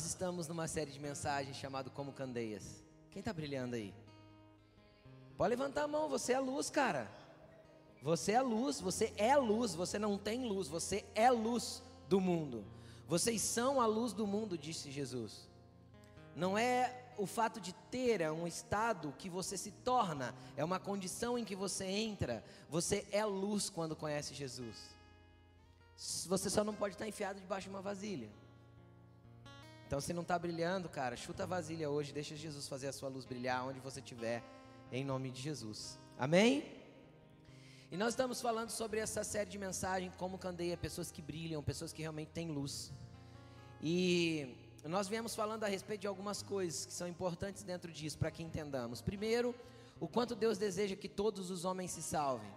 Nós estamos numa série de mensagens chamado Como Candeias. Quem está brilhando aí? Pode levantar a mão, você é a luz, cara. Você é a luz, você é a luz, você não tem luz, você é a luz do mundo. Vocês são a luz do mundo, disse Jesus. Não é o fato de ter é um estado que você se torna, é uma condição em que você entra. Você é luz quando conhece Jesus. Você só não pode estar enfiado debaixo de uma vasilha. Então, se não está brilhando, cara, chuta a vasilha hoje, deixa Jesus fazer a sua luz brilhar onde você estiver, em nome de Jesus. Amém? E nós estamos falando sobre essa série de mensagens, como candeia, pessoas que brilham, pessoas que realmente têm luz. E nós viemos falando a respeito de algumas coisas que são importantes dentro disso, para que entendamos. Primeiro, o quanto Deus deseja que todos os homens se salvem.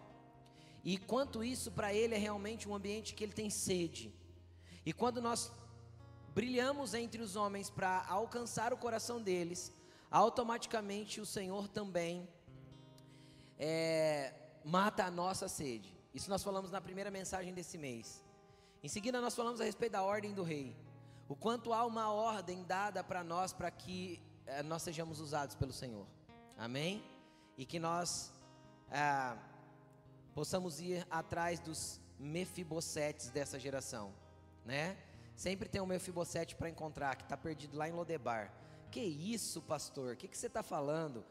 E quanto isso para Ele é realmente um ambiente que Ele tem sede. E quando nós brilhamos entre os homens para alcançar o coração deles, automaticamente o Senhor também é, mata a nossa sede. Isso nós falamos na primeira mensagem desse mês. Em seguida, nós falamos a respeito da ordem do rei o quanto há uma ordem dada para nós para que eh, nós sejamos usados pelo Senhor. Amém? E que nós eh, possamos ir atrás dos mefibosetes dessa geração, né? Sempre tem um mefibosete para encontrar que está perdido lá em Lodebar. Que isso, pastor? O que, que você está falando?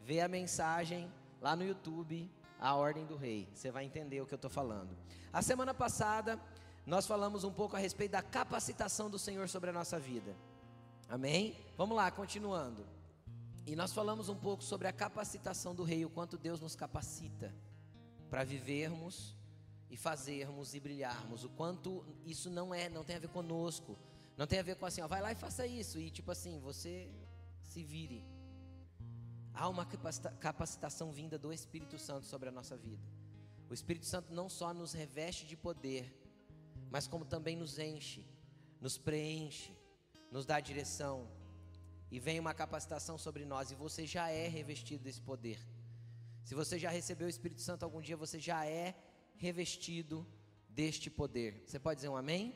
Vê a mensagem lá no YouTube, a ordem do rei. Você vai entender o que eu estou falando. A semana passada nós falamos um pouco a respeito da capacitação do Senhor sobre a nossa vida. Amém? Vamos lá, continuando. E nós falamos um pouco sobre a capacitação do rei, o quanto Deus nos capacita para vivermos e fazermos e brilharmos, o quanto isso não é, não tem a ver conosco, não tem a ver com assim, ó, vai lá e faça isso e tipo assim, você se vire. Há uma capacitação vinda do Espírito Santo sobre a nossa vida. O Espírito Santo não só nos reveste de poder, mas como também nos enche, nos preenche, nos dá direção. E vem uma capacitação sobre nós, e você já é revestido desse poder. Se você já recebeu o Espírito Santo algum dia, você já é revestido deste poder. Você pode dizer um amém?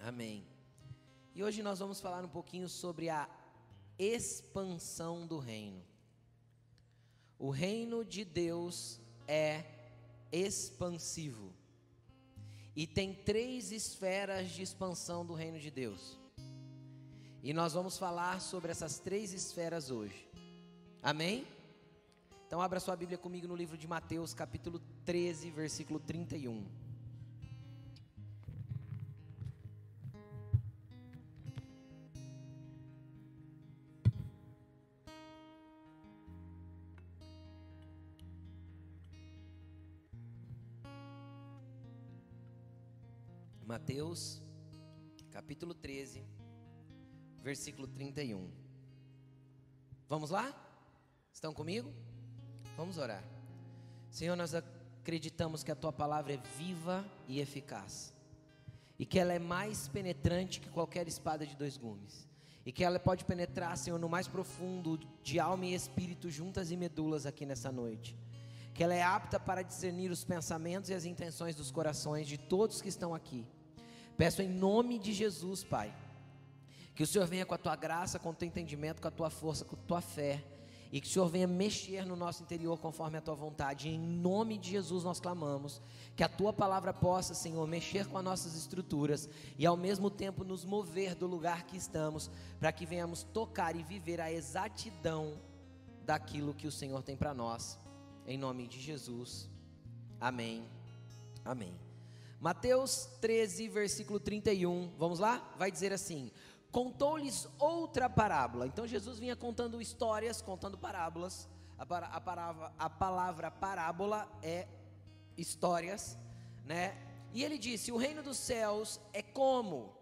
Amém. E hoje nós vamos falar um pouquinho sobre a expansão do reino. O reino de Deus é expansivo. E tem três esferas de expansão do reino de Deus. E nós vamos falar sobre essas três esferas hoje. Amém? Então abra sua Bíblia comigo no livro de Mateus, capítulo 13, versículo 31. Mateus, capítulo 13, versículo 31. Vamos lá? Estão comigo? Vamos orar. Senhor, nós acreditamos que a tua palavra é viva e eficaz, e que ela é mais penetrante que qualquer espada de dois gumes, e que ela pode penetrar, Senhor, no mais profundo de alma e espírito, juntas e medulas aqui nessa noite que ela é apta para discernir os pensamentos e as intenções dos corações de todos que estão aqui. Peço em nome de Jesus, Pai, que o Senhor venha com a tua graça, com o teu entendimento, com a tua força, com a tua fé, e que o Senhor venha mexer no nosso interior conforme a tua vontade. Em nome de Jesus nós clamamos que a tua palavra possa, Senhor, mexer com as nossas estruturas e ao mesmo tempo nos mover do lugar que estamos, para que venhamos tocar e viver a exatidão daquilo que o Senhor tem para nós. Em nome de Jesus. Amém. Amém. Mateus 13, versículo 31. Vamos lá? Vai dizer assim: Contou-lhes outra parábola. Então Jesus vinha contando histórias, contando parábolas. A, para, a, palavra, a palavra parábola é histórias, né? E ele disse: O reino dos céus é como?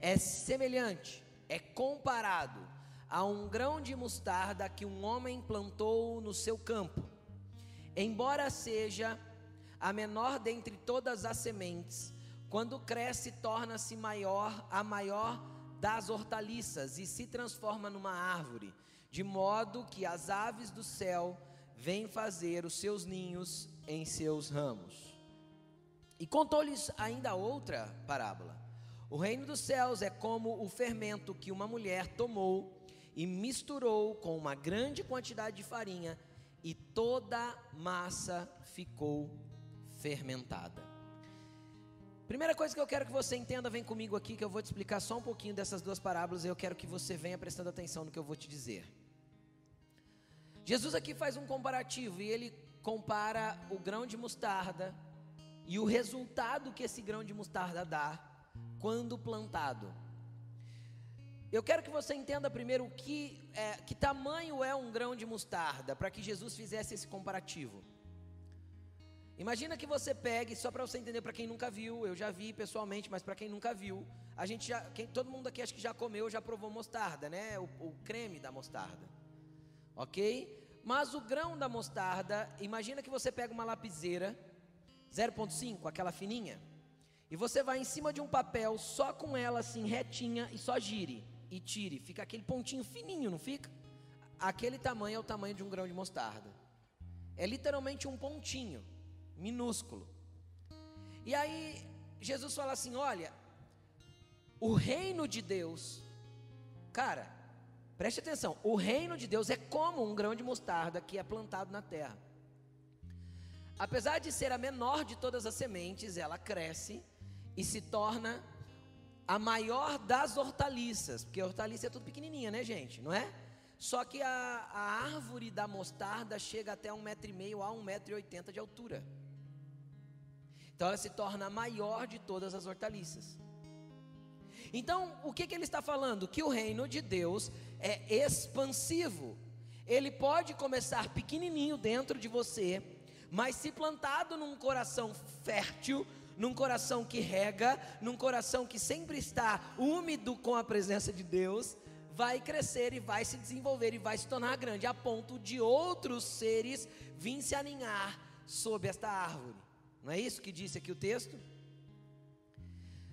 É semelhante, é comparado a um grão de mostarda que um homem plantou no seu campo. Embora seja a menor dentre todas as sementes, quando cresce, torna-se maior, a maior das hortaliças e se transforma numa árvore, de modo que as aves do céu vêm fazer os seus ninhos em seus ramos. E contou-lhes ainda outra parábola. O reino dos céus é como o fermento que uma mulher tomou e misturou com uma grande quantidade de farinha e toda a massa ficou fermentada. Primeira coisa que eu quero que você entenda, vem comigo aqui, que eu vou te explicar só um pouquinho dessas duas parábolas e eu quero que você venha prestando atenção no que eu vou te dizer. Jesus aqui faz um comparativo e ele compara o grão de mostarda e o resultado que esse grão de mostarda dá quando plantado. Eu quero que você entenda primeiro que, é, que tamanho é um grão de mostarda, para que Jesus fizesse esse comparativo. Imagina que você pegue, só para você entender, para quem nunca viu, eu já vi pessoalmente, mas para quem nunca viu, a gente já, quem, todo mundo aqui acho que já comeu, já provou mostarda, né? O, o creme da mostarda, ok? Mas o grão da mostarda, imagina que você pega uma lapiseira 0.5, aquela fininha, e você vai em cima de um papel só com ela assim retinha e só gire e tire, fica aquele pontinho fininho, não fica? Aquele tamanho é o tamanho de um grão de mostarda. É literalmente um pontinho minúsculo. E aí Jesus fala assim: olha, o reino de Deus, cara, preste atenção, o reino de Deus é como um grão de mostarda que é plantado na terra. Apesar de ser a menor de todas as sementes, ela cresce e se torna a maior das hortaliças, porque hortaliça é tudo pequenininha, né, gente? Não é? Só que a, a árvore da mostarda chega até um metro e meio a um metro e oitenta de altura. Então ela se torna a maior de todas as hortaliças. Então, o que, que ele está falando? Que o reino de Deus é expansivo. Ele pode começar pequenininho dentro de você, mas se plantado num coração fértil, num coração que rega, num coração que sempre está úmido com a presença de Deus, vai crescer e vai se desenvolver e vai se tornar grande, a ponto de outros seres vir se aninhar sob esta árvore. Não é isso que disse aqui o texto?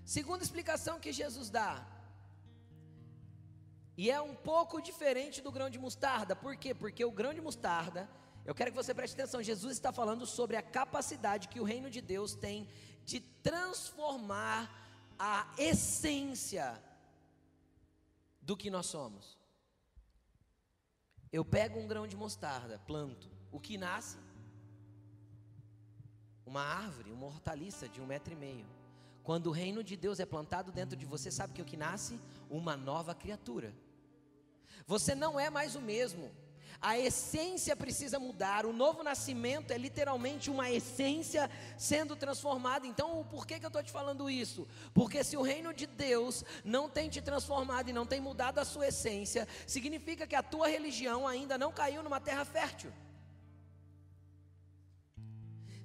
Segunda explicação que Jesus dá. E é um pouco diferente do grão de mostarda. Por quê? Porque o grão de mostarda, eu quero que você preste atenção, Jesus está falando sobre a capacidade que o reino de Deus tem de transformar a essência do que nós somos. Eu pego um grão de mostarda, planto, o que nasce uma árvore, uma hortaliça de um metro e meio. Quando o reino de Deus é plantado dentro de você, sabe que o que nasce? Uma nova criatura. Você não é mais o mesmo. A essência precisa mudar. O novo nascimento é literalmente uma essência sendo transformada. Então, por que, que eu estou te falando isso? Porque se o reino de Deus não tem te transformado e não tem mudado a sua essência, significa que a tua religião ainda não caiu numa terra fértil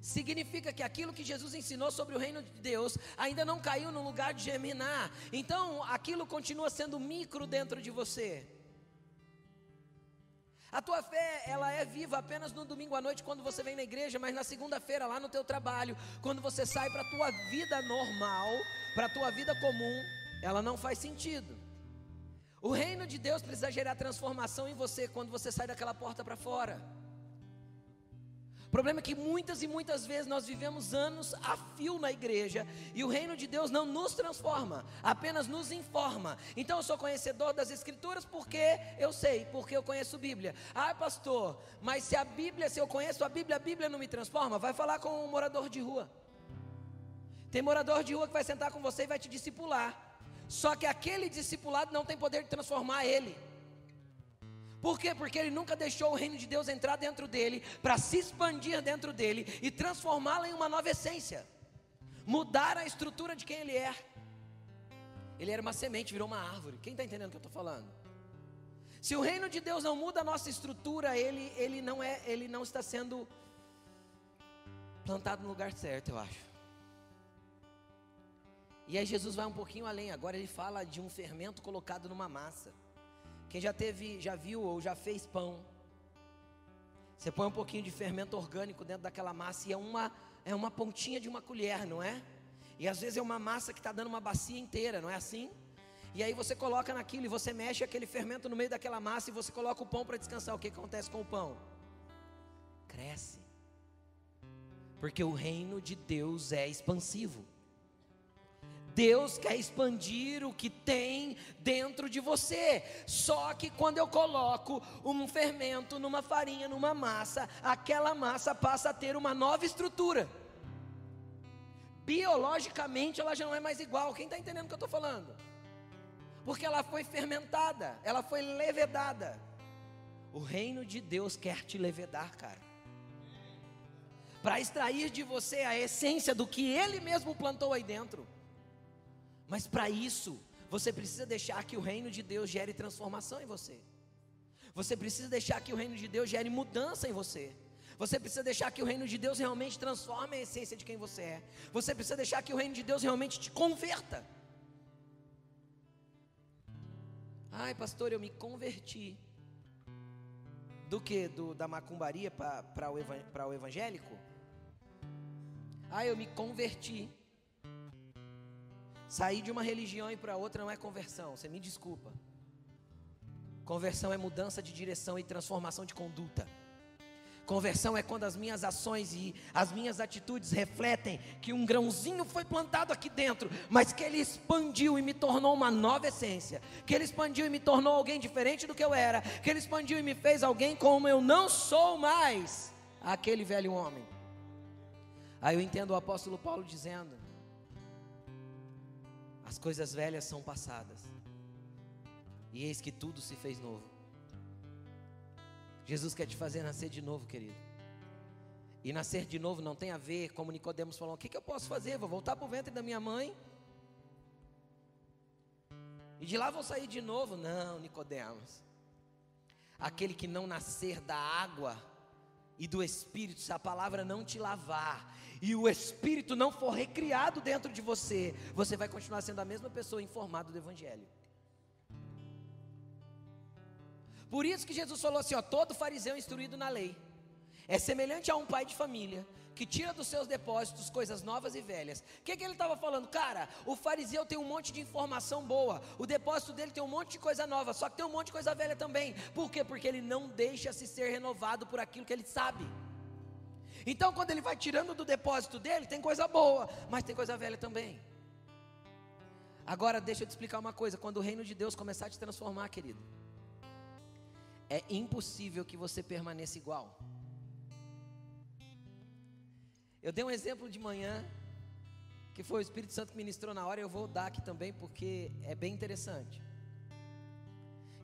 significa que aquilo que Jesus ensinou sobre o reino de Deus ainda não caiu no lugar de germinar. Então, aquilo continua sendo micro dentro de você. A tua fé, ela é viva apenas no domingo à noite quando você vem na igreja, mas na segunda-feira lá no teu trabalho, quando você sai para a tua vida normal, para a tua vida comum, ela não faz sentido. O reino de Deus precisa gerar transformação em você quando você sai daquela porta para fora. O problema é que muitas e muitas vezes nós vivemos anos a fio na igreja e o reino de Deus não nos transforma, apenas nos informa. Então eu sou conhecedor das escrituras porque eu sei, porque eu conheço a Bíblia. Ah, pastor, mas se a Bíblia, se eu conheço a Bíblia, a Bíblia não me transforma? Vai falar com um morador de rua. Tem morador de rua que vai sentar com você e vai te discipular. Só que aquele discipulado não tem poder de transformar ele. Por quê? Porque ele nunca deixou o reino de Deus entrar dentro dele, para se expandir dentro dele e transformá-lo em uma nova essência, mudar a estrutura de quem ele é. Ele era uma semente, virou uma árvore. Quem está entendendo o que eu estou falando? Se o reino de Deus não muda a nossa estrutura, ele, ele, não é, ele não está sendo plantado no lugar certo, eu acho. E aí Jesus vai um pouquinho além. Agora ele fala de um fermento colocado numa massa. Quem já teve, já viu ou já fez pão? Você põe um pouquinho de fermento orgânico dentro daquela massa e é uma, é uma pontinha de uma colher, não é? E às vezes é uma massa que está dando uma bacia inteira, não é assim? E aí você coloca naquilo e você mexe aquele fermento no meio daquela massa e você coloca o pão para descansar. O que acontece com o pão? Cresce. Porque o reino de Deus é expansivo. Deus quer expandir o que tem dentro de você. Só que quando eu coloco um fermento numa farinha, numa massa, aquela massa passa a ter uma nova estrutura. Biologicamente ela já não é mais igual. Quem está entendendo o que eu estou falando? Porque ela foi fermentada, ela foi levedada. O reino de Deus quer te levedar, cara. Para extrair de você a essência do que Ele mesmo plantou aí dentro. Mas para isso, você precisa deixar que o reino de Deus gere transformação em você. Você precisa deixar que o reino de Deus gere mudança em você. Você precisa deixar que o reino de Deus realmente transforme a essência de quem você é. Você precisa deixar que o reino de Deus realmente te converta. Ai, pastor, eu me converti. Do que? Do, da macumbaria para o, evan, o evangélico? Ah, eu me converti. Sair de uma religião e para outra não é conversão, você me desculpa. Conversão é mudança de direção e transformação de conduta. Conversão é quando as minhas ações e as minhas atitudes refletem que um grãozinho foi plantado aqui dentro, mas que ele expandiu e me tornou uma nova essência, que ele expandiu e me tornou alguém diferente do que eu era, que ele expandiu e me fez alguém como eu não sou mais, aquele velho homem. Aí eu entendo o apóstolo Paulo dizendo: as coisas velhas são passadas, e eis que tudo se fez novo. Jesus quer te fazer nascer de novo, querido. E nascer de novo não tem a ver, como Nicodemos falou, o que, que eu posso fazer? Vou voltar para o ventre da minha mãe. E de lá vou sair de novo. Não, Nicodemos. Aquele que não nascer da água e do Espírito, se a palavra não te lavar, e o Espírito não for recriado dentro de você, você vai continuar sendo a mesma pessoa informada do Evangelho. Por isso que Jesus falou assim: ó, todo fariseu instruído na lei é semelhante a um pai de família que tira dos seus depósitos coisas novas e velhas. O que, que ele estava falando? Cara, o fariseu tem um monte de informação boa, o depósito dele tem um monte de coisa nova, só que tem um monte de coisa velha também. Por quê? Porque ele não deixa se ser renovado por aquilo que ele sabe. Então, quando ele vai tirando do depósito dele, tem coisa boa, mas tem coisa velha também. Agora, deixa eu te explicar uma coisa: quando o reino de Deus começar a te transformar, querido é impossível que você permaneça igual. Eu dei um exemplo de manhã, que foi o Espírito Santo que ministrou na hora, eu vou dar aqui também, porque é bem interessante.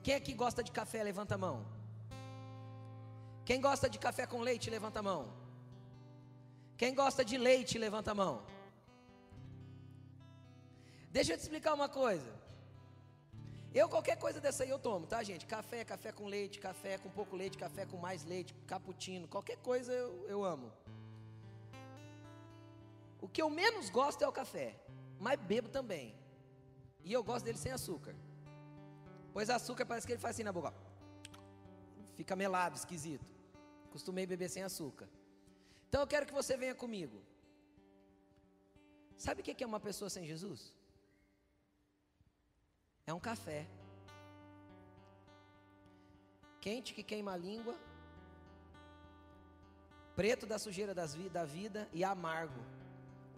Quem é que gosta de café, levanta a mão. Quem gosta de café com leite, levanta a mão. Quem gosta de leite, levanta a mão. Deixa eu te explicar uma coisa. Eu, qualquer coisa dessa aí eu tomo, tá, gente? Café, café com leite, café com pouco leite, café com mais leite, cappuccino, qualquer coisa eu, eu amo. O que eu menos gosto é o café, mas bebo também. E eu gosto dele sem açúcar. Pois açúcar parece que ele faz assim na boca. Fica melado, esquisito. Costumei beber sem açúcar. Então eu quero que você venha comigo. Sabe o que é uma pessoa sem Jesus? É um café. Quente que queima a língua, preto da sujeira vi da vida e amargo.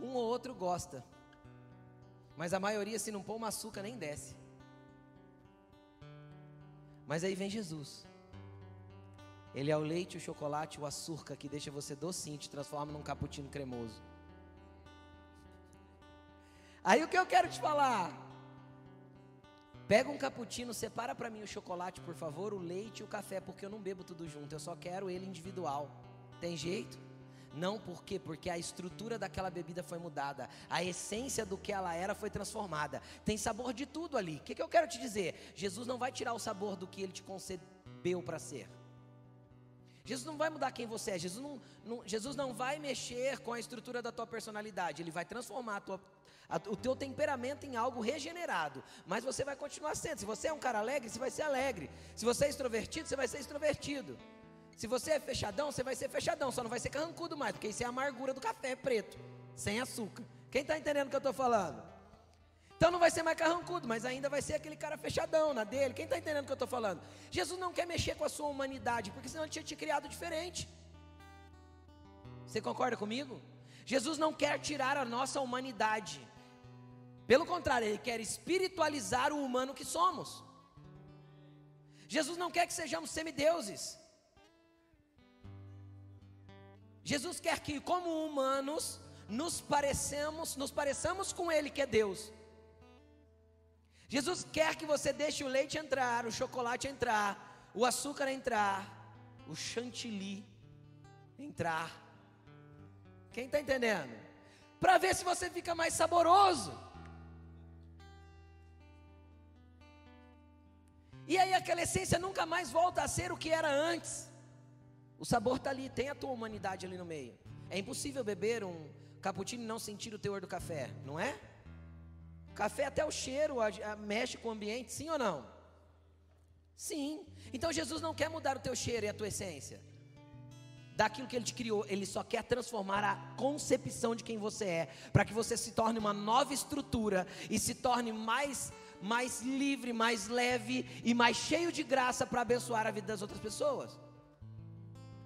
Um ou outro gosta, mas a maioria, se não pôr uma açúcar, nem desce. Mas aí vem Jesus. Ele é o leite, o chocolate, o açúcar que deixa você docinho, te transforma num cappuccino cremoso. Aí o que eu quero te falar? Pega um cappuccino, separa para mim o chocolate, por favor, o leite e o café, porque eu não bebo tudo junto, eu só quero ele individual. Tem jeito? Não, por quê? Porque a estrutura daquela bebida foi mudada, a essência do que ela era foi transformada. Tem sabor de tudo ali. O que, que eu quero te dizer? Jesus não vai tirar o sabor do que ele te concebeu para ser. Jesus não vai mudar quem você é, Jesus não, não, Jesus não vai mexer com a estrutura da tua personalidade, Ele vai transformar a tua o teu temperamento em algo regenerado, mas você vai continuar sendo. Se você é um cara alegre, você vai ser alegre. Se você é extrovertido, você vai ser extrovertido. Se você é fechadão, você vai ser fechadão, só não vai ser carrancudo mais, porque isso é a amargura do café preto, sem açúcar. Quem está entendendo o que eu estou falando? Então não vai ser mais carrancudo, mas ainda vai ser aquele cara fechadão na dele. Quem está entendendo o que eu estou falando? Jesus não quer mexer com a sua humanidade, porque senão ele tinha te criado diferente. Você concorda comigo? Jesus não quer tirar a nossa humanidade. Pelo contrário, ele quer espiritualizar o humano que somos. Jesus não quer que sejamos semideuses. Jesus quer que, como humanos, nos parecemos, nos pareçamos com Ele que é Deus. Jesus quer que você deixe o leite entrar, o chocolate entrar, o açúcar entrar, o chantilly entrar. Quem está entendendo? Para ver se você fica mais saboroso. E aí aquela essência nunca mais volta a ser o que era antes. O sabor está ali, tem a tua humanidade ali no meio. É impossível beber um cappuccino e não sentir o teor do café, não é? Café até o cheiro a, a, mexe com o ambiente, sim ou não? Sim. Então Jesus não quer mudar o teu cheiro e a tua essência. Daquilo que ele te criou, ele só quer transformar a concepção de quem você é, para que você se torne uma nova estrutura e se torne mais mais livre, mais leve e mais cheio de graça para abençoar a vida das outras pessoas.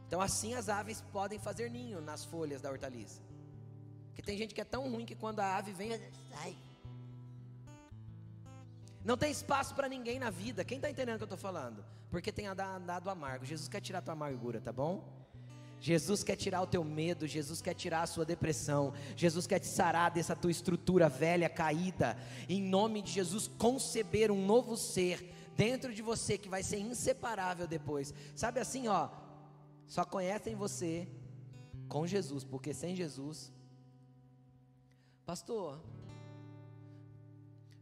Então assim as aves podem fazer ninho nas folhas da hortaliça. Porque tem gente que é tão ruim que quando a ave vem, sai. Não tem espaço para ninguém na vida. Quem está entendendo o que eu estou falando? Porque tem andado amargo. Jesus quer tirar a tua amargura, tá bom? Jesus quer tirar o teu medo, Jesus quer tirar a sua depressão, Jesus quer te sarar dessa tua estrutura velha, caída, em nome de Jesus, conceber um novo ser dentro de você que vai ser inseparável depois. Sabe assim, ó, só conhecem você com Jesus, porque sem Jesus, pastor,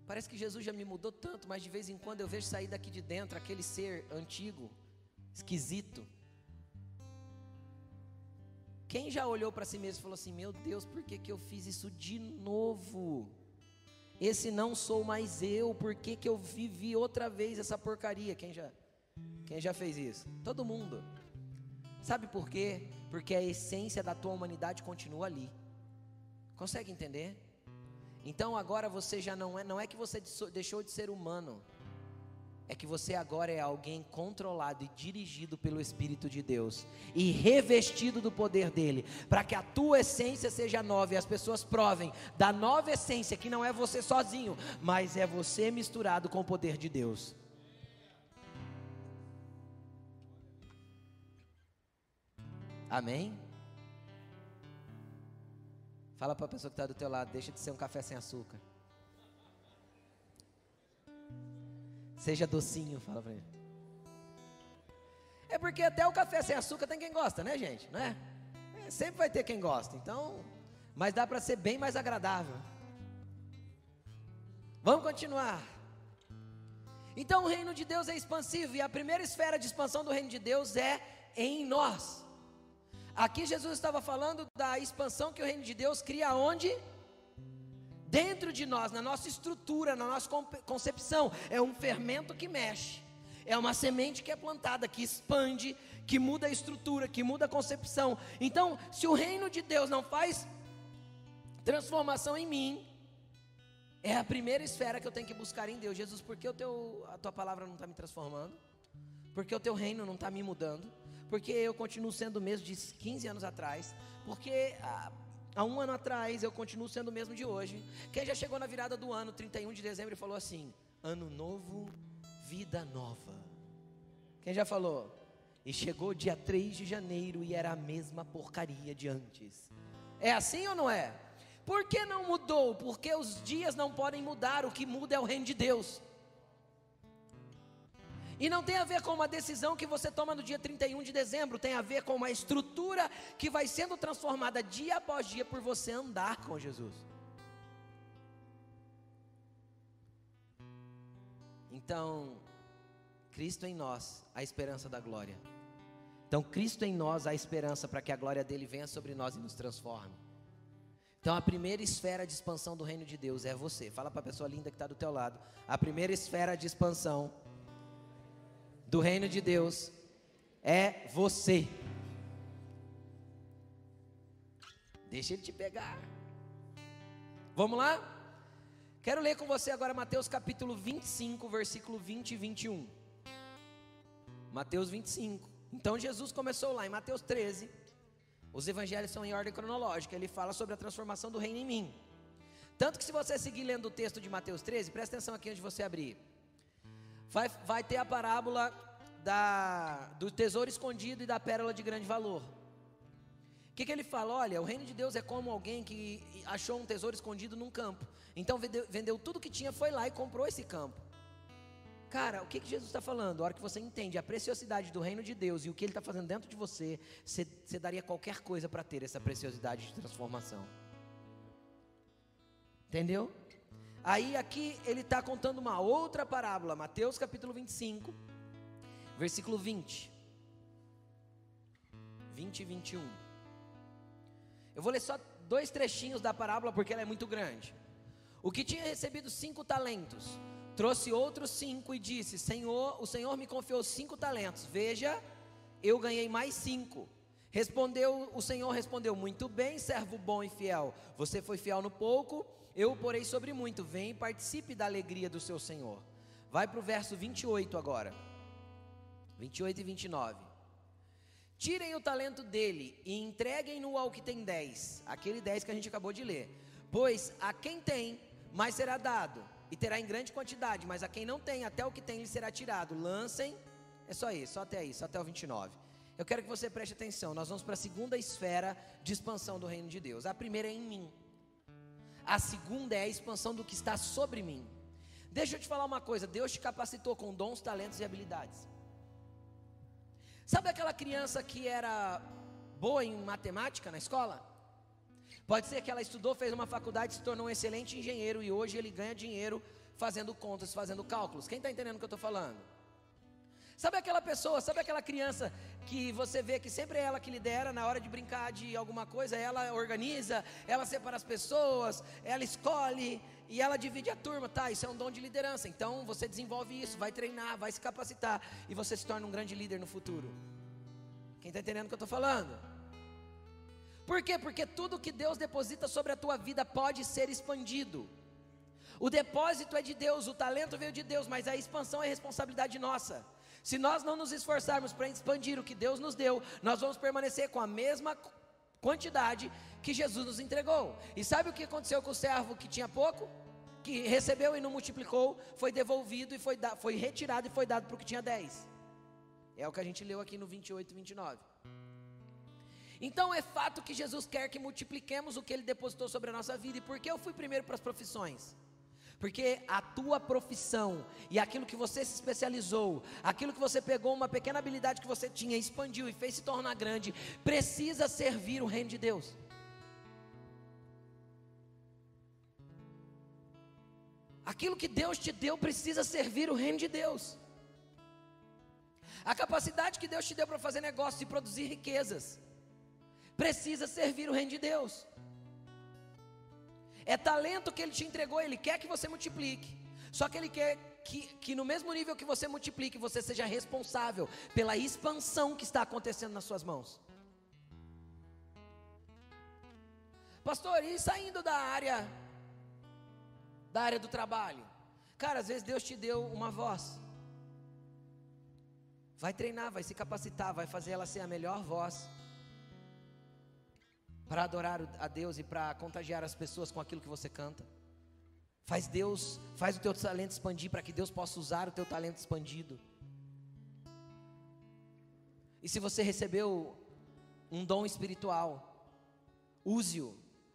parece que Jesus já me mudou tanto, mas de vez em quando eu vejo sair daqui de dentro aquele ser antigo, esquisito. Quem já olhou para si mesmo e falou assim: Meu Deus, por que, que eu fiz isso de novo? Esse não sou mais eu, por que, que eu vivi outra vez essa porcaria? Quem já, quem já fez isso? Todo mundo. Sabe por quê? Porque a essência da tua humanidade continua ali. Consegue entender? Então agora você já não é, não é que você deixou de ser humano. É que você agora é alguém controlado e dirigido pelo Espírito de Deus e revestido do poder dele, para que a tua essência seja nova e as pessoas provem da nova essência que não é você sozinho, mas é você misturado com o poder de Deus. Amém? Fala para a pessoa que está do teu lado, deixa de ser um café sem açúcar. Seja docinho, fala para ele. É porque até o café sem açúcar tem quem gosta, né, gente? Não é? é sempre vai ter quem gosta. Então, mas dá para ser bem mais agradável. Vamos continuar. Então, o reino de Deus é expansivo e a primeira esfera de expansão do reino de Deus é em nós. Aqui Jesus estava falando da expansão que o reino de Deus cria onde? Dentro de nós, na nossa estrutura, na nossa concepção. É um fermento que mexe. É uma semente que é plantada, que expande, que muda a estrutura, que muda a concepção. Então, se o reino de Deus não faz transformação em mim, é a primeira esfera que eu tenho que buscar em Deus. Jesus, por que o teu, a tua palavra não está me transformando? Por que o teu reino não está me mudando? Porque eu continuo sendo o mesmo de 15 anos atrás, porque há, há um ano atrás eu continuo sendo o mesmo de hoje. Quem já chegou na virada do ano, 31 de dezembro, e falou assim: Ano novo, vida nova. Quem já falou? E chegou dia 3 de janeiro e era a mesma porcaria de antes. É assim ou não é? Por que não mudou? Porque os dias não podem mudar, o que muda é o reino de Deus. E não tem a ver com uma decisão que você toma no dia 31 de dezembro, tem a ver com uma estrutura que vai sendo transformada dia após dia por você andar com Jesus. Então, Cristo em nós, a esperança da glória. Então, Cristo em nós, a esperança para que a glória dele venha sobre nós e nos transforme. Então, a primeira esfera de expansão do reino de Deus é você. Fala para a pessoa linda que está do teu lado. A primeira esfera de expansão do reino de Deus é você. Deixa ele te pegar. Vamos lá? Quero ler com você agora Mateus capítulo 25, versículo 20 e 21. Mateus 25. Então Jesus começou lá em Mateus 13. Os evangelhos são em ordem cronológica. Ele fala sobre a transformação do reino em mim. Tanto que se você seguir lendo o texto de Mateus 13, presta atenção aqui onde você abrir. Vai, vai ter a parábola da, do tesouro escondido e da pérola de grande valor. O que, que ele fala? Olha, o reino de Deus é como alguém que achou um tesouro escondido num campo. Então vendeu, vendeu tudo que tinha, foi lá e comprou esse campo. Cara, o que, que Jesus está falando? A hora que você entende a preciosidade do reino de Deus e o que Ele está fazendo dentro de você, você, você daria qualquer coisa para ter essa preciosidade de transformação. Entendeu? Aí aqui ele está contando uma outra parábola, Mateus capítulo 25, versículo 20. 20 e 21. Eu vou ler só dois trechinhos da parábola porque ela é muito grande. O que tinha recebido cinco talentos, trouxe outros cinco e disse: Senhor, o Senhor me confiou cinco talentos. Veja, eu ganhei mais cinco. Respondeu, o Senhor respondeu: Muito bem, servo bom e fiel. Você foi fiel no pouco, eu o porei sobre muito. Vem e participe da alegria do seu Senhor. Vai para o verso 28 agora. 28 e 29. Tirem o talento dele e entreguem-no ao que tem dez. Aquele dez que a gente acabou de ler. Pois a quem tem, mais será dado, e terá em grande quantidade, mas a quem não tem, até o que tem lhe será tirado. Lancem, é só isso, só até aí, só até o 29. Eu quero que você preste atenção. Nós vamos para a segunda esfera de expansão do reino de Deus. A primeira é em mim. A segunda é a expansão do que está sobre mim. Deixa eu te falar uma coisa: Deus te capacitou com dons, talentos e habilidades. Sabe aquela criança que era boa em matemática na escola? Pode ser que ela estudou, fez uma faculdade, se tornou um excelente engenheiro e hoje ele ganha dinheiro fazendo contas, fazendo cálculos. Quem está entendendo o que eu estou falando? Sabe aquela pessoa, sabe aquela criança que você vê que sempre é ela que lidera na hora de brincar de alguma coisa, ela organiza, ela separa as pessoas, ela escolhe e ela divide a turma, tá? Isso é um dom de liderança. Então você desenvolve isso, vai treinar, vai se capacitar e você se torna um grande líder no futuro. Quem está entendendo o que eu estou falando? Por quê? Porque tudo que Deus deposita sobre a tua vida pode ser expandido. O depósito é de Deus, o talento veio de Deus, mas a expansão é responsabilidade nossa. Se nós não nos esforçarmos para expandir o que Deus nos deu, nós vamos permanecer com a mesma quantidade que Jesus nos entregou. E sabe o que aconteceu com o servo que tinha pouco? Que recebeu e não multiplicou, foi devolvido e foi, da, foi retirado e foi dado para o que tinha 10. É o que a gente leu aqui no 28 e 29. Então é fato que Jesus quer que multipliquemos o que Ele depositou sobre a nossa vida. E por que eu fui primeiro para as profissões? Porque a tua profissão e aquilo que você se especializou, aquilo que você pegou, uma pequena habilidade que você tinha, expandiu e fez se tornar grande, precisa servir o reino de Deus. Aquilo que Deus te deu precisa servir o reino de Deus. A capacidade que Deus te deu para fazer negócio e produzir riquezas precisa servir o reino de Deus. É talento que Ele te entregou, Ele quer que você multiplique. Só que Ele quer que, que no mesmo nível que você multiplique, você seja responsável pela expansão que está acontecendo nas suas mãos. Pastor, e saindo da área da área do trabalho? Cara, às vezes Deus te deu uma voz. Vai treinar, vai se capacitar, vai fazer ela ser a melhor voz para adorar a Deus e para contagiar as pessoas com aquilo que você canta. Faz Deus, faz o teu talento expandir para que Deus possa usar o teu talento expandido. E se você recebeu um dom espiritual, use-o.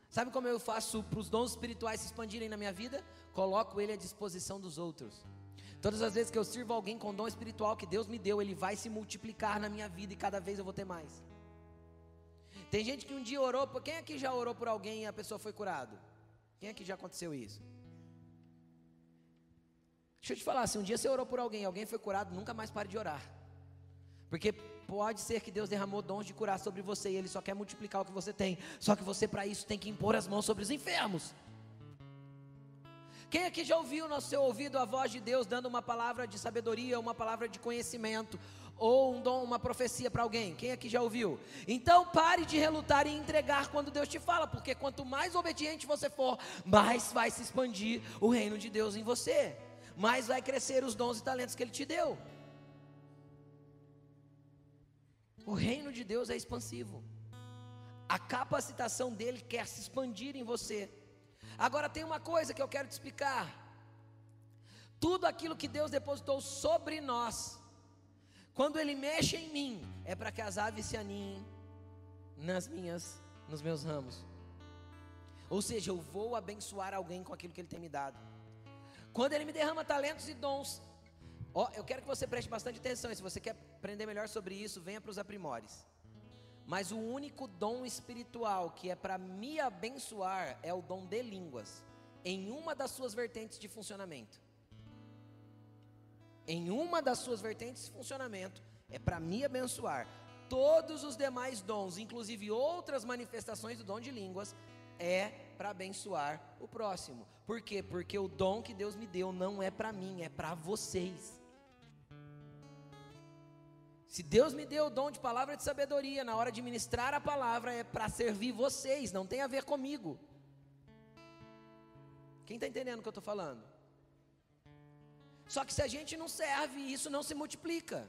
Sabe como eu faço para os dons espirituais se expandirem na minha vida? Coloco ele à disposição dos outros. Todas as vezes que eu sirvo alguém com dom espiritual que Deus me deu, ele vai se multiplicar na minha vida e cada vez eu vou ter mais. Tem gente que um dia orou, por quem aqui já orou por alguém e a pessoa foi curado? Quem aqui já aconteceu isso? Deixa eu te falar, se um dia você orou por alguém e alguém foi curado, nunca mais pare de orar. Porque pode ser que Deus derramou dons de curar sobre você e Ele só quer multiplicar o que você tem. Só que você, para isso, tem que impor as mãos sobre os enfermos. Quem aqui já ouviu no seu ouvido a voz de Deus dando uma palavra de sabedoria, uma palavra de conhecimento, ou um dom, uma profecia para alguém? Quem aqui já ouviu? Então pare de relutar e entregar quando Deus te fala, porque quanto mais obediente você for, mais vai se expandir o reino de Deus em você, mais vai crescer os dons e talentos que Ele te deu. O reino de Deus é expansivo. A capacitação dele quer se expandir em você. Agora tem uma coisa que eu quero te explicar. Tudo aquilo que Deus depositou sobre nós, quando Ele mexe em mim, é para que as aves se aninhem nas minhas, nos meus ramos. Ou seja, eu vou abençoar alguém com aquilo que Ele tem me dado. Quando Ele me derrama talentos e dons, ó, eu quero que você preste bastante atenção. E se você quer aprender melhor sobre isso, venha para os aprimores. Mas o único dom espiritual que é para me abençoar é o dom de línguas, em uma das suas vertentes de funcionamento. Em uma das suas vertentes de funcionamento é para me abençoar. Todos os demais dons, inclusive outras manifestações do dom de línguas, é para abençoar o próximo. Por quê? Porque o dom que Deus me deu não é para mim, é para vocês. Se Deus me deu o dom de palavra de sabedoria na hora de ministrar a palavra, é para servir vocês, não tem a ver comigo. Quem está entendendo o que eu estou falando? Só que se a gente não serve, isso não se multiplica.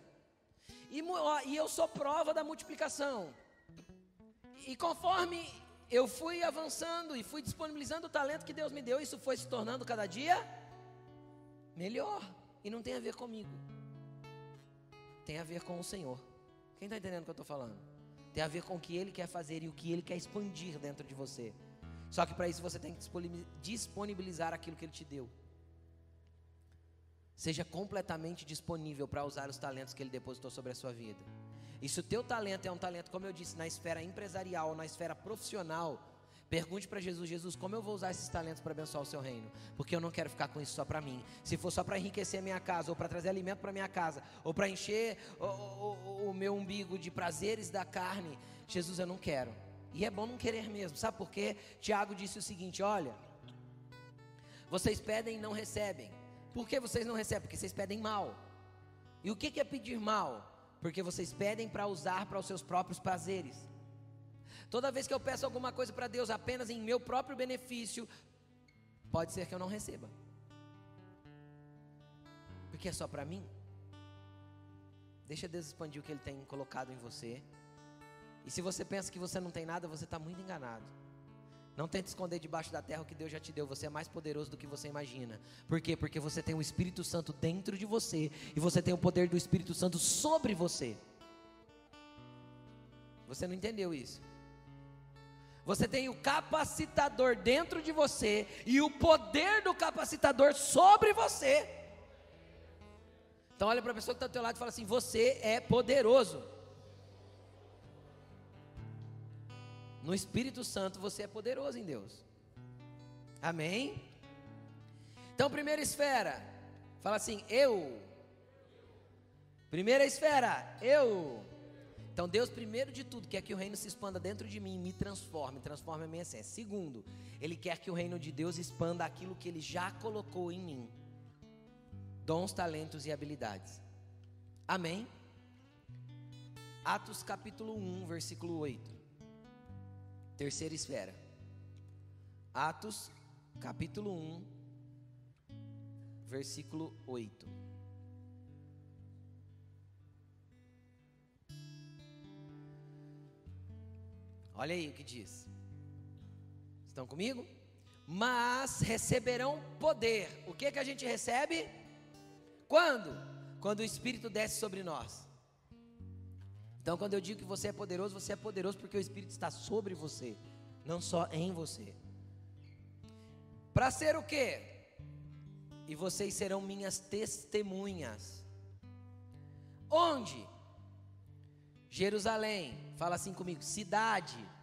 E, e eu sou prova da multiplicação. E conforme eu fui avançando e fui disponibilizando o talento que Deus me deu, isso foi se tornando cada dia melhor. E não tem a ver comigo tem a ver com o Senhor. Quem está entendendo o que eu estou falando? Tem a ver com o que Ele quer fazer e o que Ele quer expandir dentro de você. Só que para isso você tem que disponibilizar aquilo que Ele te deu. Seja completamente disponível para usar os talentos que Ele depositou sobre a sua vida. E se o teu talento é um talento, como eu disse, na esfera empresarial, na esfera profissional, Pergunte para Jesus: Jesus, como eu vou usar esses talentos para abençoar o seu reino? Porque eu não quero ficar com isso só para mim. Se for só para enriquecer a minha casa, ou para trazer alimento para minha casa, ou para encher o, o, o meu umbigo de prazeres da carne, Jesus, eu não quero. E é bom não querer mesmo, sabe por quê? Tiago disse o seguinte: olha, vocês pedem e não recebem. Por que vocês não recebem? Porque vocês pedem mal. E o que é pedir mal? Porque vocês pedem para usar para os seus próprios prazeres. Toda vez que eu peço alguma coisa para Deus apenas em meu próprio benefício, pode ser que eu não receba. Porque é só para mim. Deixa Deus expandir o que Ele tem colocado em você. E se você pensa que você não tem nada, você está muito enganado. Não tente esconder debaixo da terra o que Deus já te deu. Você é mais poderoso do que você imagina. Por quê? Porque você tem o Espírito Santo dentro de você. E você tem o poder do Espírito Santo sobre você. Você não entendeu isso? Você tem o capacitador dentro de você e o poder do capacitador sobre você. Então olha para a pessoa que está do teu lado e fala assim: você é poderoso. No Espírito Santo você é poderoso em Deus. Amém? Então, primeira esfera, fala assim: eu. Primeira esfera, eu. Então, Deus, primeiro de tudo, quer que o reino se expanda dentro de mim, me transforme, transforme a minha essência. Segundo, Ele quer que o reino de Deus expanda aquilo que Ele já colocou em mim: dons, talentos e habilidades. Amém? Atos capítulo 1, versículo 8. Terceira esfera. Atos capítulo 1, versículo 8. Olha aí o que diz. Estão comigo? Mas receberão poder. O que que a gente recebe? Quando? Quando o Espírito desce sobre nós. Então, quando eu digo que você é poderoso, você é poderoso porque o Espírito está sobre você, não só em você. Para ser o quê? E vocês serão minhas testemunhas. Onde? Jerusalém, fala assim comigo, cidade.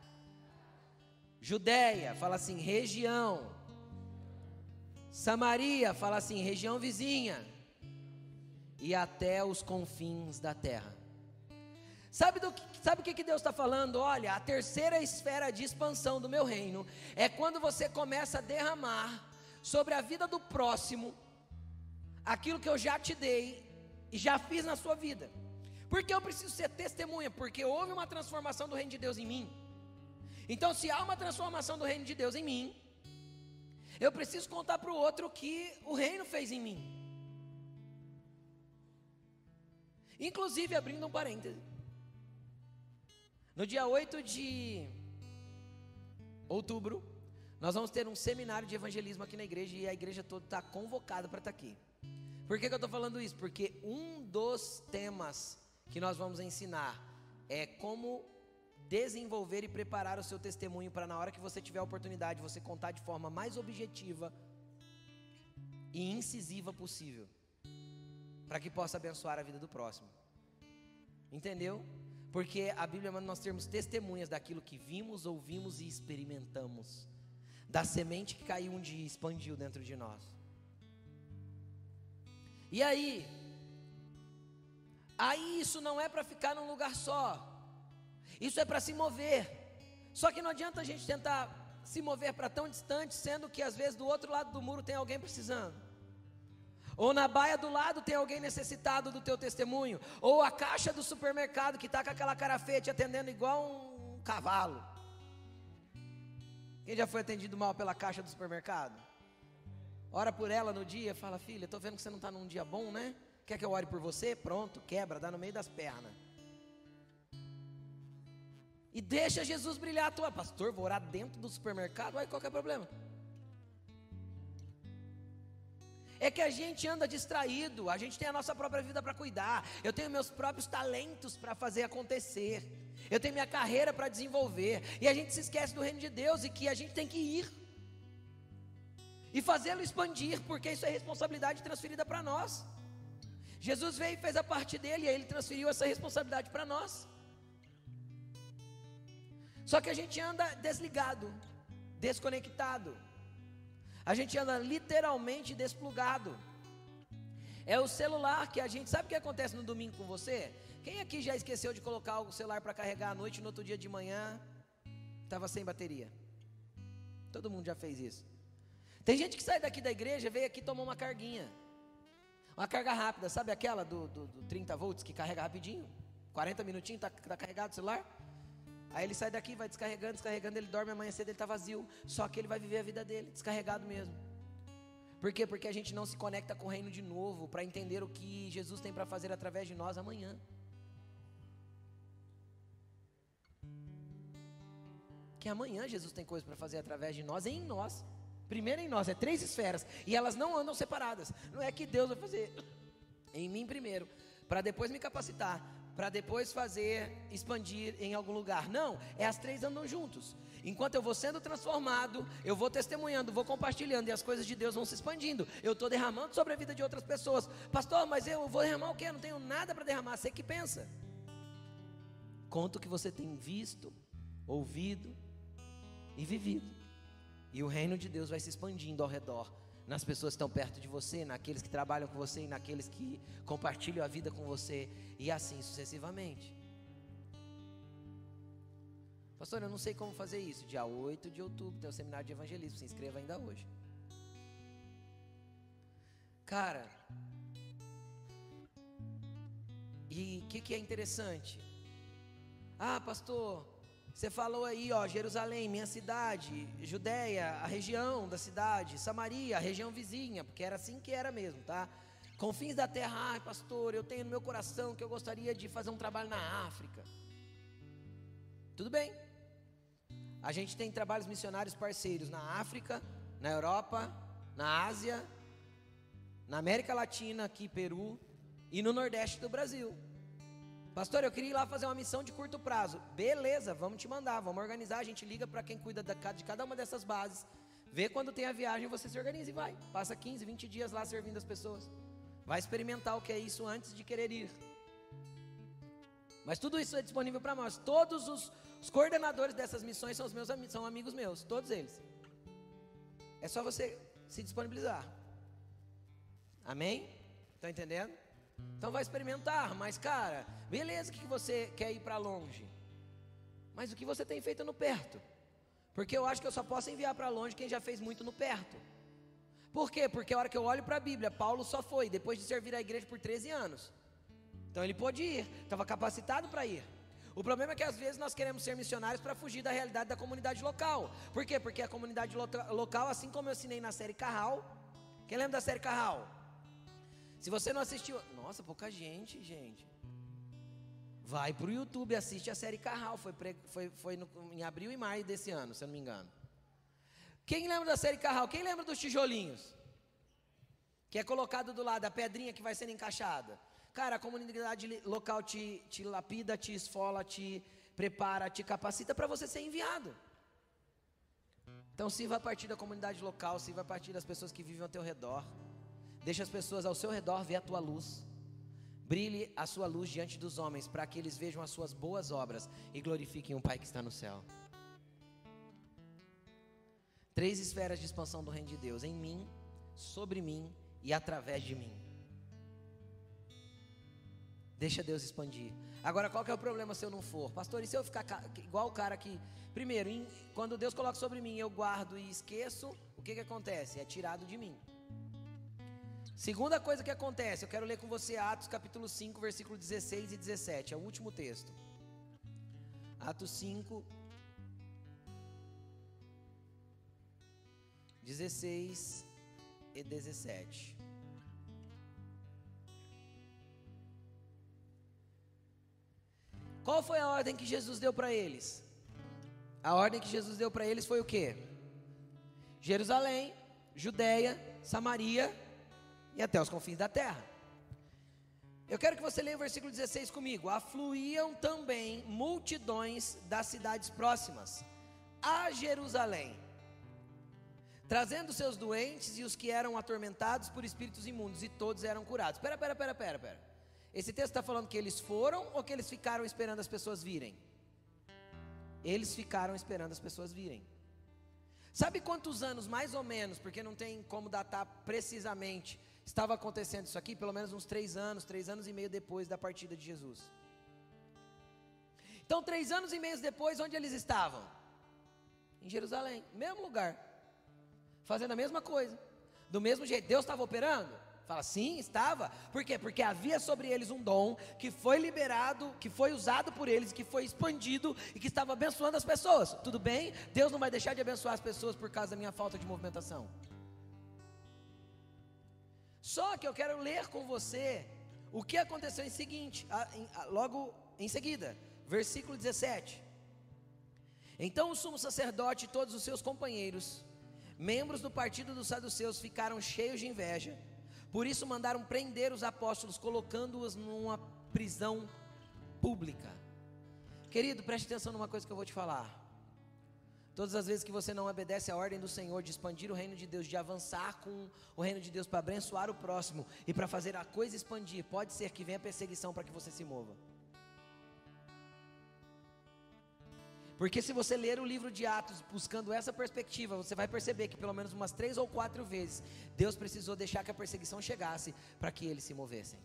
Judéia, fala assim, região. Samaria, fala assim, região vizinha. E até os confins da terra. Sabe, do que, sabe o que Deus está falando? Olha, a terceira esfera de expansão do meu reino é quando você começa a derramar sobre a vida do próximo aquilo que eu já te dei e já fiz na sua vida. Porque eu preciso ser testemunha, porque houve uma transformação do reino de Deus em mim. Então, se há uma transformação do reino de Deus em mim, eu preciso contar para o outro o que o reino fez em mim. Inclusive, abrindo um parêntese. No dia 8 de outubro, Nós vamos ter um seminário de evangelismo aqui na igreja e a igreja toda está convocada para estar tá aqui. Por que, que eu estou falando isso? Porque um dos temas que nós vamos ensinar é como desenvolver e preparar o seu testemunho para na hora que você tiver a oportunidade você contar de forma mais objetiva e incisiva possível, para que possa abençoar a vida do próximo. Entendeu? Porque a Bíblia manda nós termos testemunhas daquilo que vimos, ouvimos e experimentamos da semente que caiu um dia e expandiu dentro de nós. E aí, aí isso não é para ficar num lugar só, isso é para se mover. Só que não adianta a gente tentar se mover para tão distante, sendo que às vezes do outro lado do muro tem alguém precisando. Ou na baia do lado tem alguém necessitado do teu testemunho, ou a caixa do supermercado que está com aquela cara feia te atendendo igual um cavalo. Quem já foi atendido mal pela caixa do supermercado? Ora por ela no dia, fala, filha, estou vendo que você não está num dia bom, né? Quer que eu ore por você? Pronto, quebra, dá no meio das pernas. E deixa Jesus brilhar a tua. Pastor, vou orar dentro do supermercado? Aí qual é o problema? É que a gente anda distraído, a gente tem a nossa própria vida para cuidar, eu tenho meus próprios talentos para fazer acontecer eu tenho minha carreira para desenvolver, e a gente se esquece do reino de Deus e que a gente tem que ir e fazê-lo expandir, porque isso é responsabilidade transferida para nós. Jesus veio e fez a parte dele, e aí ele transferiu essa responsabilidade para nós. Só que a gente anda desligado, desconectado, a gente anda literalmente desplugado. É o celular que a gente. Sabe o que acontece no domingo com você? Quem aqui já esqueceu de colocar o celular para carregar à noite no outro dia de manhã estava sem bateria? Todo mundo já fez isso. Tem gente que sai daqui da igreja, veio aqui tomar uma carguinha. Uma carga rápida, sabe aquela do, do, do 30 volts que carrega rapidinho? 40 minutinhos, está tá carregado o celular? Aí ele sai daqui, vai descarregando, descarregando, ele dorme amanhã cedo, ele está vazio. Só que ele vai viver a vida dele, descarregado mesmo. Por quê? Porque a gente não se conecta com o reino de novo para entender o que Jesus tem para fazer através de nós amanhã. que amanhã Jesus tem coisa para fazer através de nós, em nós. Primeiro em nós, é três esferas, e elas não andam separadas. Não é que Deus vai fazer em mim primeiro, para depois me capacitar, para depois fazer expandir em algum lugar. Não, é as três andam juntos. Enquanto eu vou sendo transformado, eu vou testemunhando, vou compartilhando e as coisas de Deus vão se expandindo. Eu estou derramando sobre a vida de outras pessoas. Pastor, mas eu vou derramar o quê? Eu não tenho nada para derramar. Você que pensa. Conta o que você tem visto, ouvido, e vivido. E o reino de Deus vai se expandindo ao redor, nas pessoas que estão perto de você, naqueles que trabalham com você e naqueles que compartilham a vida com você, e assim sucessivamente. Pastor, eu não sei como fazer isso. Dia 8 de outubro tem o seminário de evangelismo. Se inscreva ainda hoje. Cara, e o que, que é interessante? Ah, pastor, você falou aí, ó, Jerusalém, minha cidade, Judéia, a região da cidade, Samaria, a região vizinha, porque era assim que era mesmo, tá? Confins da terra, ai pastor, eu tenho no meu coração que eu gostaria de fazer um trabalho na África. Tudo bem. A gente tem trabalhos missionários parceiros na África, na Europa, na Ásia, na América Latina, aqui Peru, e no Nordeste do Brasil. Pastor, eu queria ir lá fazer uma missão de curto prazo. Beleza, vamos te mandar, vamos organizar. A gente liga para quem cuida de cada uma dessas bases. Vê quando tem a viagem, você se organiza e vai. Passa 15, 20 dias lá servindo as pessoas. Vai experimentar o que é isso antes de querer ir. Mas tudo isso é disponível para nós. Todos os, os, coordenadores dessas missões são os meus são amigos meus, todos eles. É só você se disponibilizar. Amém? Está entendendo? Então vai experimentar, mas cara, beleza que você quer ir para longe. Mas o que você tem feito no perto? Porque eu acho que eu só posso enviar para longe quem já fez muito no perto. Por quê? Porque a hora que eu olho para a Bíblia, Paulo só foi depois de servir a igreja por 13 anos. Então ele pôde ir, estava capacitado para ir. O problema é que às vezes nós queremos ser missionários para fugir da realidade da comunidade local. Por quê? Porque a comunidade local, assim como eu assinei na série Carral, quem lembra da série Carral? Se você não assistiu, nossa, pouca gente, gente. Vai para o YouTube, assiste a série Carral. Foi, foi, foi no, em abril e maio desse ano, se eu não me engano. Quem lembra da série Carral? Quem lembra dos tijolinhos? Que é colocado do lado, a pedrinha que vai sendo encaixada. Cara, a comunidade local te, te lapida, te esfola, te prepara, te capacita para você ser enviado. Então sirva a partir da comunidade local, sirva a partir das pessoas que vivem ao teu redor. Deixa as pessoas ao seu redor ver a tua luz. Brilhe a sua luz diante dos homens, para que eles vejam as suas boas obras e glorifiquem o Pai que está no céu. Três esferas de expansão do reino de Deus: em mim, sobre mim e através de mim. Deixa Deus expandir. Agora, qual é o problema se eu não for? Pastor, e se eu ficar igual o cara que, primeiro, em, quando Deus coloca sobre mim, eu guardo e esqueço, o que que acontece? É tirado de mim. Segunda coisa que acontece, eu quero ler com você Atos capítulo 5, versículo 16 e 17, é o último texto. Atos 5, 16 e 17. Qual foi a ordem que Jesus deu para eles? A ordem que Jesus deu para eles foi o que? Jerusalém, Judéia, Samaria e até os confins da terra. Eu quero que você leia o versículo 16 comigo. Afluíam também multidões das cidades próximas a Jerusalém, trazendo seus doentes e os que eram atormentados por espíritos imundos, e todos eram curados. Pera, pera, pera, pera, pera. Esse texto está falando que eles foram ou que eles ficaram esperando as pessoas virem? Eles ficaram esperando as pessoas virem. Sabe quantos anos, mais ou menos, porque não tem como datar precisamente, estava acontecendo isso aqui? Pelo menos uns três anos, três anos e meio depois da partida de Jesus. Então, três anos e meio depois, onde eles estavam? Em Jerusalém, mesmo lugar, fazendo a mesma coisa, do mesmo jeito. Deus estava operando? Fala, sim, estava. Por quê? Porque havia sobre eles um dom que foi liberado, que foi usado por eles, que foi expandido e que estava abençoando as pessoas. Tudo bem? Deus não vai deixar de abençoar as pessoas por causa da minha falta de movimentação. Só que eu quero ler com você o que aconteceu em seguinte, logo em seguida, versículo 17. Então o sumo sacerdote e todos os seus companheiros, membros do partido dos saduceus, ficaram cheios de inveja por isso mandaram prender os apóstolos, colocando-os numa prisão pública. Querido, preste atenção numa coisa que eu vou te falar. Todas as vezes que você não obedece à ordem do Senhor de expandir o reino de Deus, de avançar com o reino de Deus para abençoar o próximo e para fazer a coisa expandir, pode ser que venha perseguição para que você se mova. Porque se você ler o livro de Atos buscando essa perspectiva, você vai perceber que pelo menos umas três ou quatro vezes Deus precisou deixar que a perseguição chegasse para que eles se movessem.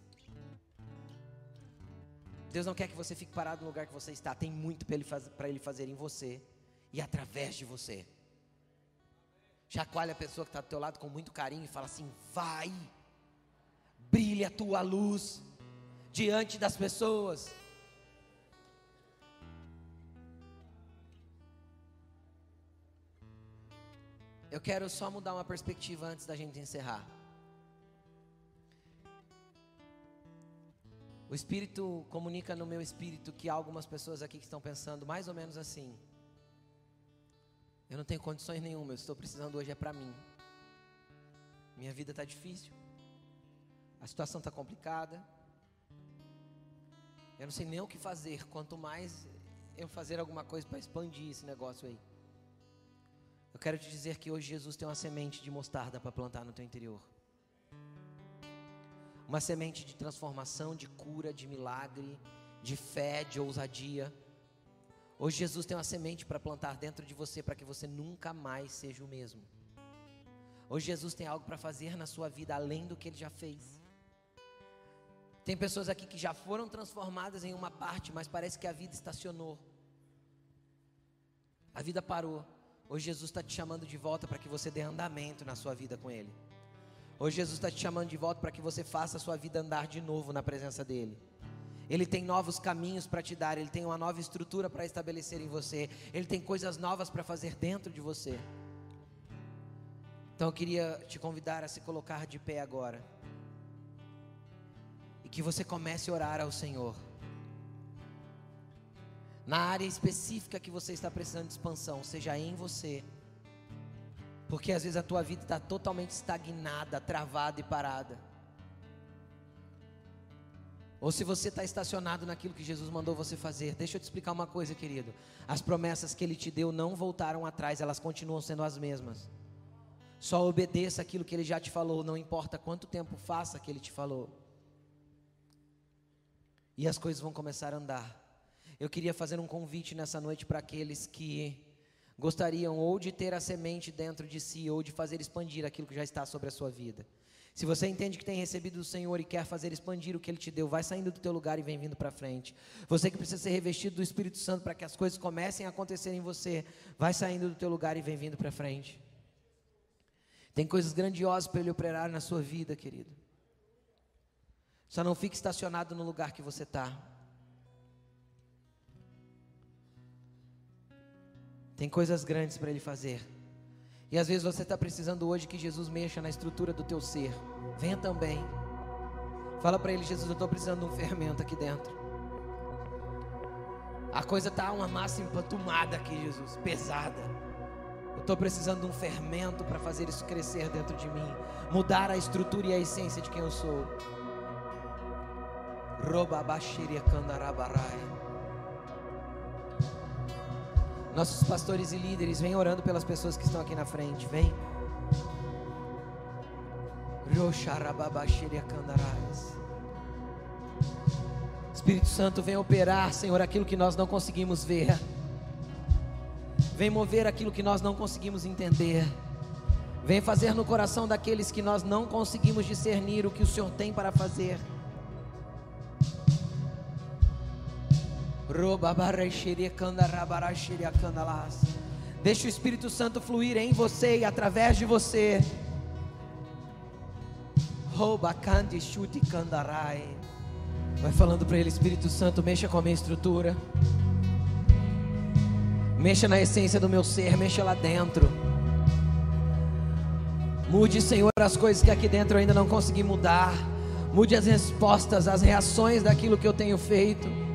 Deus não quer que você fique parado no lugar que você está, tem muito para ele, faz, ele fazer em você e através de você. Chacoalha a pessoa que está do teu lado com muito carinho e fala assim: vai, brilha a tua luz diante das pessoas. Eu quero só mudar uma perspectiva antes da gente encerrar. O Espírito comunica no meu espírito que há algumas pessoas aqui que estão pensando mais ou menos assim. Eu não tenho condições nenhuma, eu estou precisando hoje é para mim. Minha vida está difícil. A situação está complicada. Eu não sei nem o que fazer, quanto mais eu fazer alguma coisa para expandir esse negócio aí. Eu quero te dizer que hoje Jesus tem uma semente de mostarda para plantar no teu interior. Uma semente de transformação, de cura, de milagre, de fé, de ousadia. Hoje Jesus tem uma semente para plantar dentro de você para que você nunca mais seja o mesmo. Hoje Jesus tem algo para fazer na sua vida além do que ele já fez. Tem pessoas aqui que já foram transformadas em uma parte, mas parece que a vida estacionou. A vida parou. Hoje Jesus está te chamando de volta para que você dê andamento na sua vida com Ele. Hoje Jesus está te chamando de volta para que você faça a sua vida andar de novo na presença dEle. Ele tem novos caminhos para te dar, Ele tem uma nova estrutura para estabelecer em você, Ele tem coisas novas para fazer dentro de você. Então eu queria te convidar a se colocar de pé agora. E que você comece a orar ao Senhor na área específica que você está precisando de expansão, seja em você, Porque às vezes a tua vida está totalmente estagnada, travada e parada. Ou se você está estacionado naquilo que Jesus mandou você fazer, deixa eu te explicar uma coisa, querido. As promessas que Ele te deu não voltaram atrás, elas continuam sendo as mesmas. Só obedeça aquilo que Ele já te falou, não importa quanto tempo faça que Ele te falou. E as coisas vão começar a andar. Eu queria fazer um convite nessa noite para aqueles que gostariam ou de ter a semente dentro de si, ou de fazer expandir aquilo que já está sobre a sua vida. Se você entende que tem recebido do Senhor e quer fazer expandir o que Ele te deu, vai saindo do teu lugar e vem vindo para frente. Você que precisa ser revestido do Espírito Santo para que as coisas comecem a acontecer em você, vai saindo do teu lugar e vem vindo para frente. Tem coisas grandiosas para Ele operar na sua vida, querido. Só não fique estacionado no lugar que você está. Tem coisas grandes para Ele fazer. E às vezes você está precisando hoje que Jesus mexa na estrutura do teu ser. Venha também. Fala para ele, Jesus, eu estou precisando de um fermento aqui dentro. A coisa está uma massa empantumada aqui, Jesus, pesada. Eu estou precisando de um fermento para fazer isso crescer dentro de mim, mudar a estrutura e a essência de quem eu sou. Roba baxiria candarabarai. Nossos pastores e líderes, vem orando pelas pessoas que estão aqui na frente, vem. Espírito Santo, vem operar, Senhor, aquilo que nós não conseguimos ver. Vem mover aquilo que nós não conseguimos entender. Vem fazer no coração daqueles que nós não conseguimos discernir o que o Senhor tem para fazer. Deixa o Espírito Santo fluir em você e através de você. Vai falando para ele, Espírito Santo, mexa com a minha estrutura. Mexa na essência do meu ser, mexa lá dentro. Mude, Senhor, as coisas que aqui dentro eu ainda não consegui mudar. Mude as respostas, as reações daquilo que eu tenho feito.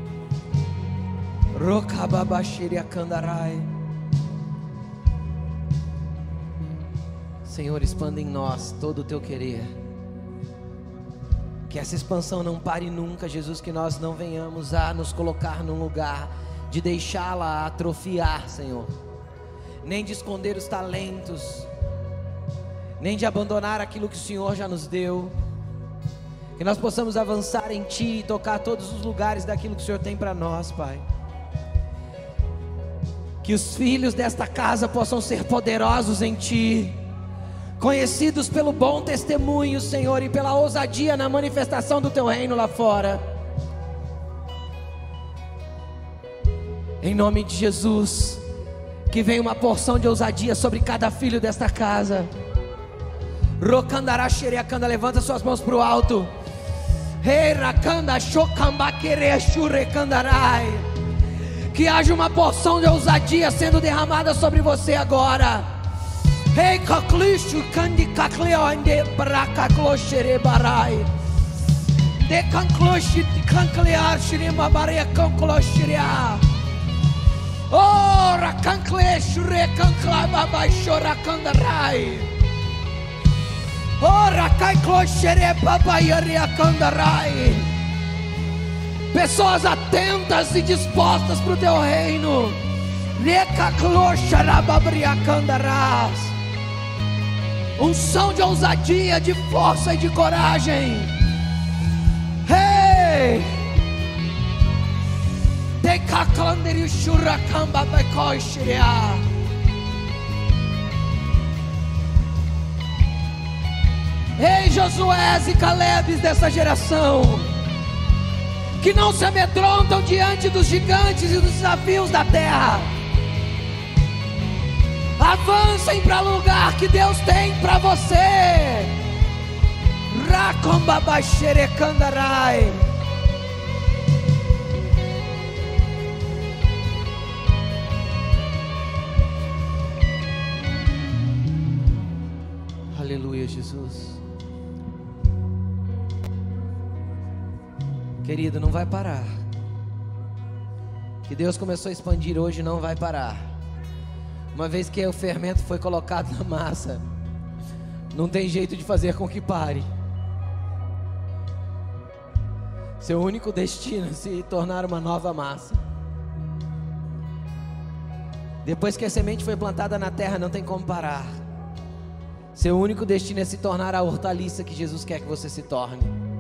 Senhor, expanda em nós todo o teu querer. Que essa expansão não pare nunca, Jesus, que nós não venhamos a nos colocar num lugar de deixá-la atrofiar, Senhor. Nem de esconder os talentos, nem de abandonar aquilo que o Senhor já nos deu. Que nós possamos avançar em Ti e tocar todos os lugares daquilo que o Senhor tem para nós, Pai. Que os filhos desta casa possam ser poderosos em Ti, conhecidos pelo bom testemunho, Senhor, e pela ousadia na manifestação do Teu reino lá fora. Em nome de Jesus, que venha uma porção de ousadia sobre cada filho desta casa. Rocandará xereacanda, levanta suas mãos para o alto. Rei rakanda xocambaquere xurecandarai haja uma porção de ousadia sendo derramada sobre você agora. Rei kaklishu kandi kakleonde brakakloşere barai. De kankloşi kanklear şirima baraya kankloşiria. Ora kankleşure kanklama başora kandarai. Ora kankloşere babayarya kandarai pessoas atentas e dispostas para o teu reino. Unção de ousadia, de força e de coragem. Hey! Ei, Josué e Calebes dessa geração que não se amedrontam diante dos gigantes e dos desafios da terra. Avancem para o lugar que Deus tem para você. Rakombabaxerekandarai. Querido, não vai parar. Que Deus começou a expandir hoje, não vai parar. Uma vez que o fermento foi colocado na massa, não tem jeito de fazer com que pare. Seu único destino é se tornar uma nova massa. Depois que a semente foi plantada na terra, não tem como parar. Seu único destino é se tornar a hortaliça que Jesus quer que você se torne.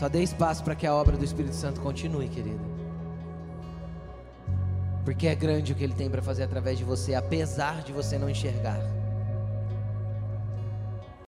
Só dê espaço para que a obra do Espírito Santo continue, querida. Porque é grande o que ele tem para fazer através de você, apesar de você não enxergar.